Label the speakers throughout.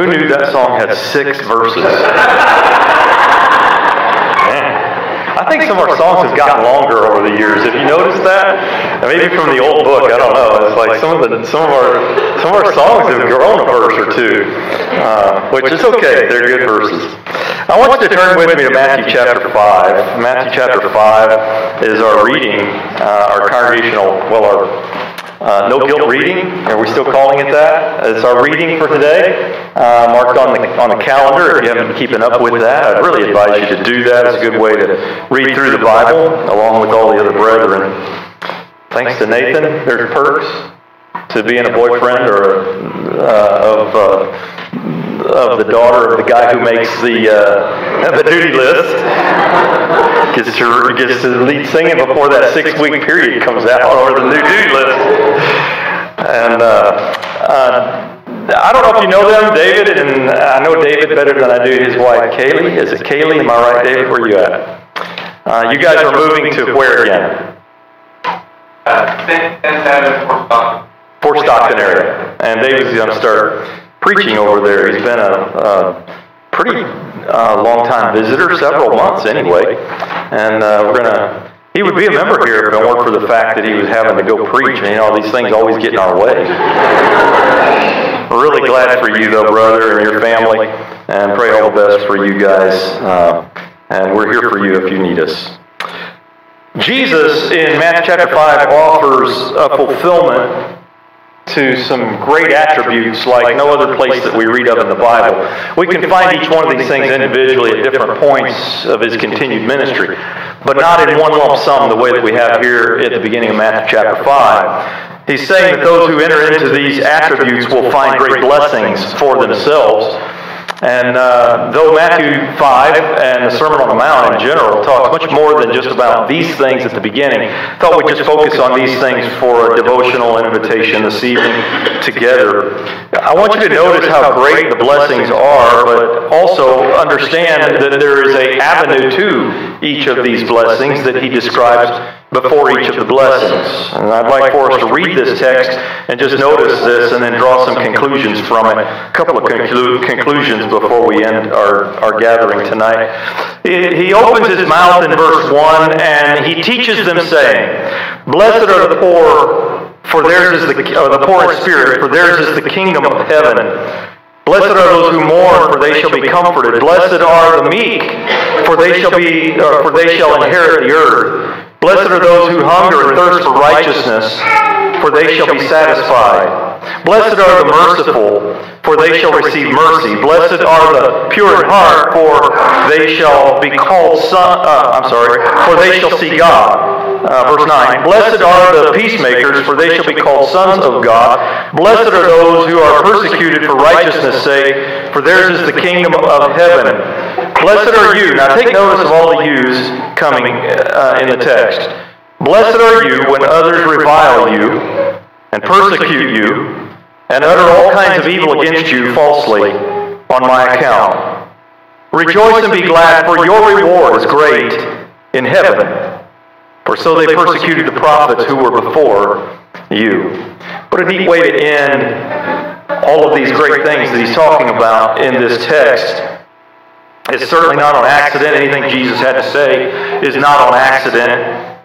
Speaker 1: Who knew that song had six verses? I think some of our songs have gotten longer over the years. Have you noticed that? Maybe from the old book, I don't know. It's like some of the some of our some of our songs have grown a verse or two, uh, which is okay. They're good verses. I want you to turn with me to Matthew chapter five. Matthew chapter five is our reading, uh, our congregational, well, our uh, no guilt reading. Are we still calling it that? It's our reading for today, uh, marked on the on the calendar. If you haven't been keeping up with that, I'd really advise you to do that. It's a good way to read through the Bible along with all the other brethren. Thanks to Nathan, there's perks to being a boyfriend or uh, of uh, of the daughter of the guy who makes the uh, the duty list. Gets to gets to lead singing before that six week period comes out or the new duty list. And uh, uh, I don't know if you know them, David, and I know David better than I do his wife, Kaylee. Is it Kaylee? Am I right, David? Where are you at? Uh, you guys are moving to where again?
Speaker 2: Uh,
Speaker 1: Fort Stockton area. And David's going to start preaching over there. He's been a, a pretty uh, long time visitor, several months anyway. And uh, we're going to, he would be a member here if it weren't for the fact that he was having to go preach. And you know, these things always get in our way. We're really glad for you, though, brother, and your family, and pray all the best for you guys. Uh, and we're here for you if you need us. Jesus in Matthew chapter 5 offers a fulfillment to some great attributes like no other place that we read of in the Bible. We can find each one of these things individually at different points of his continued ministry, but not in one lump sum the way that we have here at the beginning of Matthew chapter 5. He's saying that those who enter into these attributes will find great blessings for themselves. And uh, though Matthew 5 and the Sermon on the Mount in general talks much more than just about these things at the beginning, I thought we'd just focus on these things for a devotional invitation this evening together. I want you to notice how great the blessings are, but also understand that there is a avenue to each of these blessings that he describes before each of the blessings. And I'd like for us to read this text and just notice this and then draw some conclusions from it. A couple of conclu- conclusions before we end our, our gathering tonight. He opens his mouth in verse 1 and he teaches them, saying, Blessed are the poor, for theirs is the, the poor in spirit, for theirs is the kingdom of heaven. Blessed are those who mourn, for they shall be comforted. Blessed are the meek, for they shall be, uh, for they shall inherit the earth. Blessed are those who hunger and thirst for righteousness, for they shall be satisfied. Blessed are the merciful, for they shall receive mercy. Blessed are the pure in heart, for they shall be called son. Uh, I'm sorry, for they shall see God. Uh, verse 9 Blessed are the peacemakers, for they shall be called sons of God. Blessed are those who are persecuted for righteousness' sake, for theirs is the kingdom of heaven. Blessed are you. Now take notice of all the yous coming uh, in the text. Blessed are you when others revile you and persecute you and utter all kinds of evil against you falsely on my account. Rejoice and be glad, for your reward is great in heaven. For so they persecuted the prophets who were before you. What a neat way to end all of these great things that he's talking about in this text. It's certainly not on accident. Anything Jesus had to say is not on accident.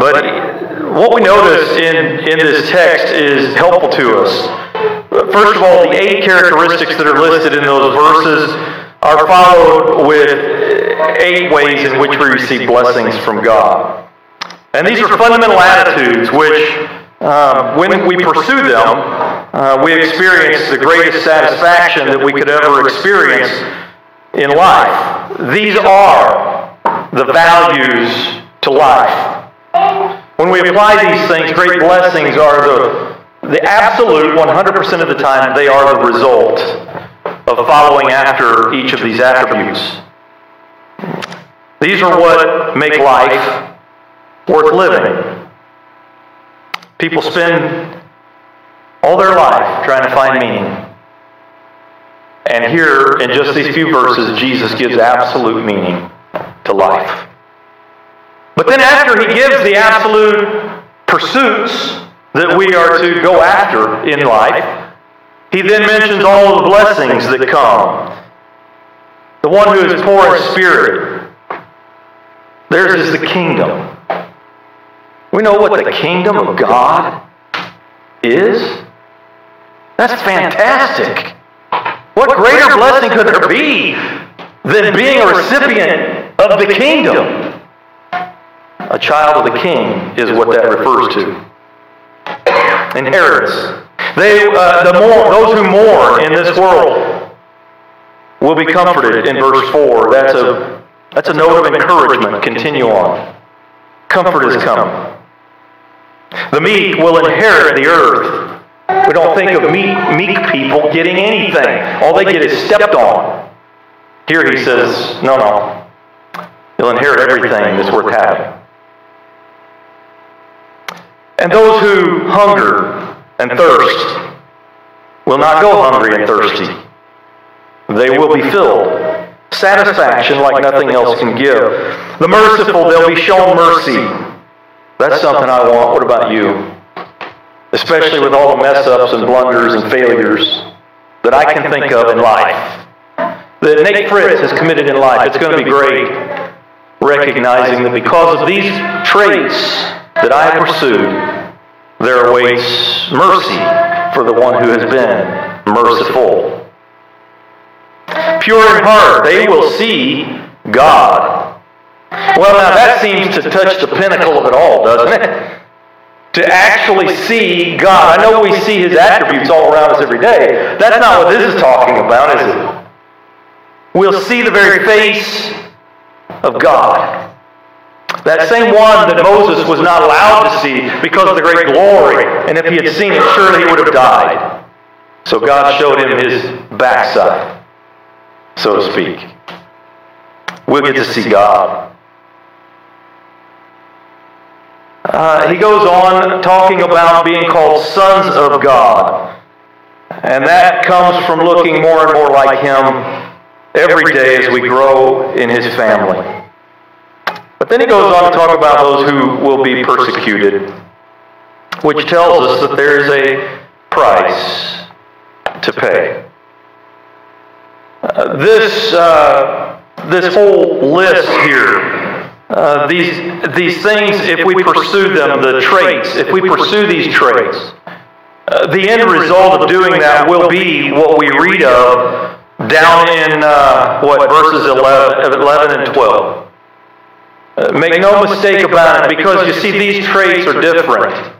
Speaker 1: But what we notice in, in this text is helpful to us. First of all, the eight characteristics that are listed in those verses are followed with eight ways in which we receive blessings from God. And these are fundamental attitudes which, uh, when we pursue them, uh, we experience the greatest satisfaction that we could ever experience in life. These are the values to life. When we apply these things, great blessings are the, the absolute 100% of the time, they are the result of following after each of these attributes. These are what make life worth living. People spend all their life trying to find meaning. And here, in just these few verses, Jesus gives absolute meaning to life. But then, after he gives the absolute pursuits that we are to go after in life, He then mentions all of the blessings that come. The one who is poor in spirit, theirs is the kingdom. We know what the kingdom of God is. That's fantastic. What greater blessing could there be than being a recipient of the kingdom? A child of the king is what that refers to. Inheritance. They, uh, the more, those who mourn in this world will be comforted in verse 4. That's a, that's a note of encouragement. Continue on. Comfort is coming. The meek will inherit the earth. We don't think of meek, meek people getting anything. All they get is stepped on. Here he says, no, no. You'll inherit everything that's worth having. And those who hunger and thirst will not go hungry and thirsty. They will be filled. Satisfaction like nothing else can give. The merciful, they'll be shown mercy. That's something I want. What about you? Especially with all the mess ups and blunders and failures that I can think of in life. That Nate Fritz has committed in life. It's going to be great recognizing that because of these traits that I have pursued, there awaits mercy for the one who has been merciful. Pure in heart, they will see God. Well, now that seems to touch the pinnacle of it all, doesn't it? To actually see God. I know we see His attributes all around us every day. That's not what this is talking about, is it? We'll see the very face of God. That same one that Moses was not allowed to see because of the great glory. And if he had seen it, surely he would have died. So God showed him his backside, so to speak. We'll get to see God. Uh, he goes on talking about being called sons of God. And that comes from looking more and more like him every day as we grow in his family. But then he goes on to talk about those who will be persecuted, which tells us that there is a price to pay. Uh, this, uh, this whole list here, uh, these, these things, if we pursue them, the traits, if we pursue these traits, uh, the end result of doing that will be what we read of down in uh, what verses 11, 11 and 12. Uh, make no mistake about it, because you see, these traits are different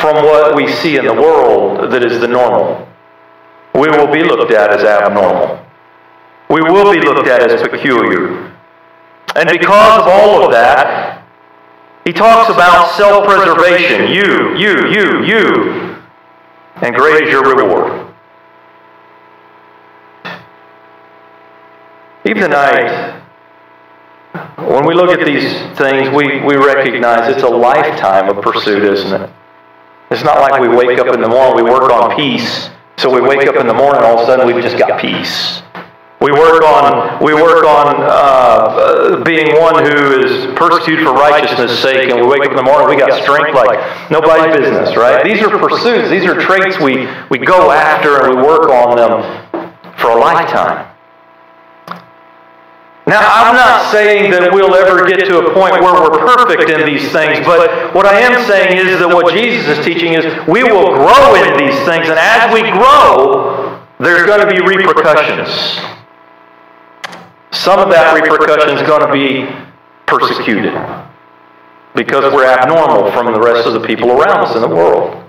Speaker 1: from what we see in the world that is the normal. We will be looked at as abnormal. We will be looked at as peculiar. And because of all of that, he talks about self preservation. You, you, you, you. And great is your reward. Even tonight, when we look at these things, we, we recognize it's a lifetime of pursuit, isn't it? It's not like we wake up in the morning, we work on peace. So we wake up in the morning, all of a sudden we've just got peace. We work on we work on uh, being one who is persecuted for righteousness' sake, and we wake up in the morning, we got strength like nobody's business, right? These are pursuits. These are traits we we go after and we work on them for a lifetime. Now, I'm not saying that we'll ever get to a point where we're perfect in these things, but what I am saying is that what Jesus is teaching is we will grow in these things, and as we grow, there's going to be repercussions. Some of that repercussion is going to be persecuted because we're abnormal from the rest of the people around us in the world.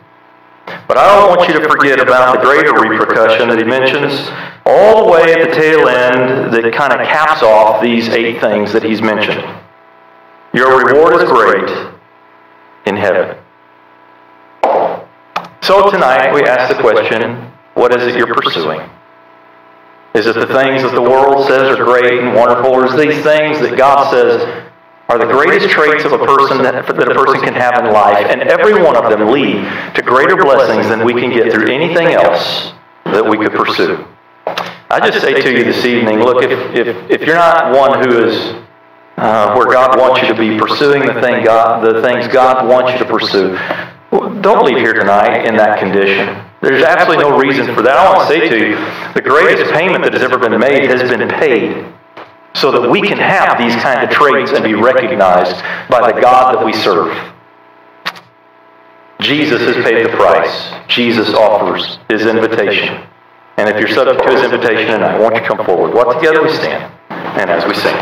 Speaker 1: But I don't want you to forget about the greater repercussion that he mentions all the way at the tail end that kind of caps off these eight things that he's mentioned. Your reward is great in heaven. So tonight we ask the question what is it you're pursuing? Is it the things that the world says are great and wonderful, or is it these things that God says are the greatest traits of a person that, that a person can have in life, and every one of them lead to greater blessings than we can get through anything else that we could pursue. I just say to you this evening, look, if, if, if you're not one who is uh, where God wants you to be pursuing the thing God, the things God wants you to pursue, don't leave here tonight in that condition. There's absolutely no reason for that. I want to say to you, the greatest payment that has ever been made has been paid so that we can have these kind of traits and be recognized by the God that we serve. Jesus has paid the price. Jesus offers his invitation. And if you're subject to his invitation tonight, won't you to come forward? What together we stand and as we sing.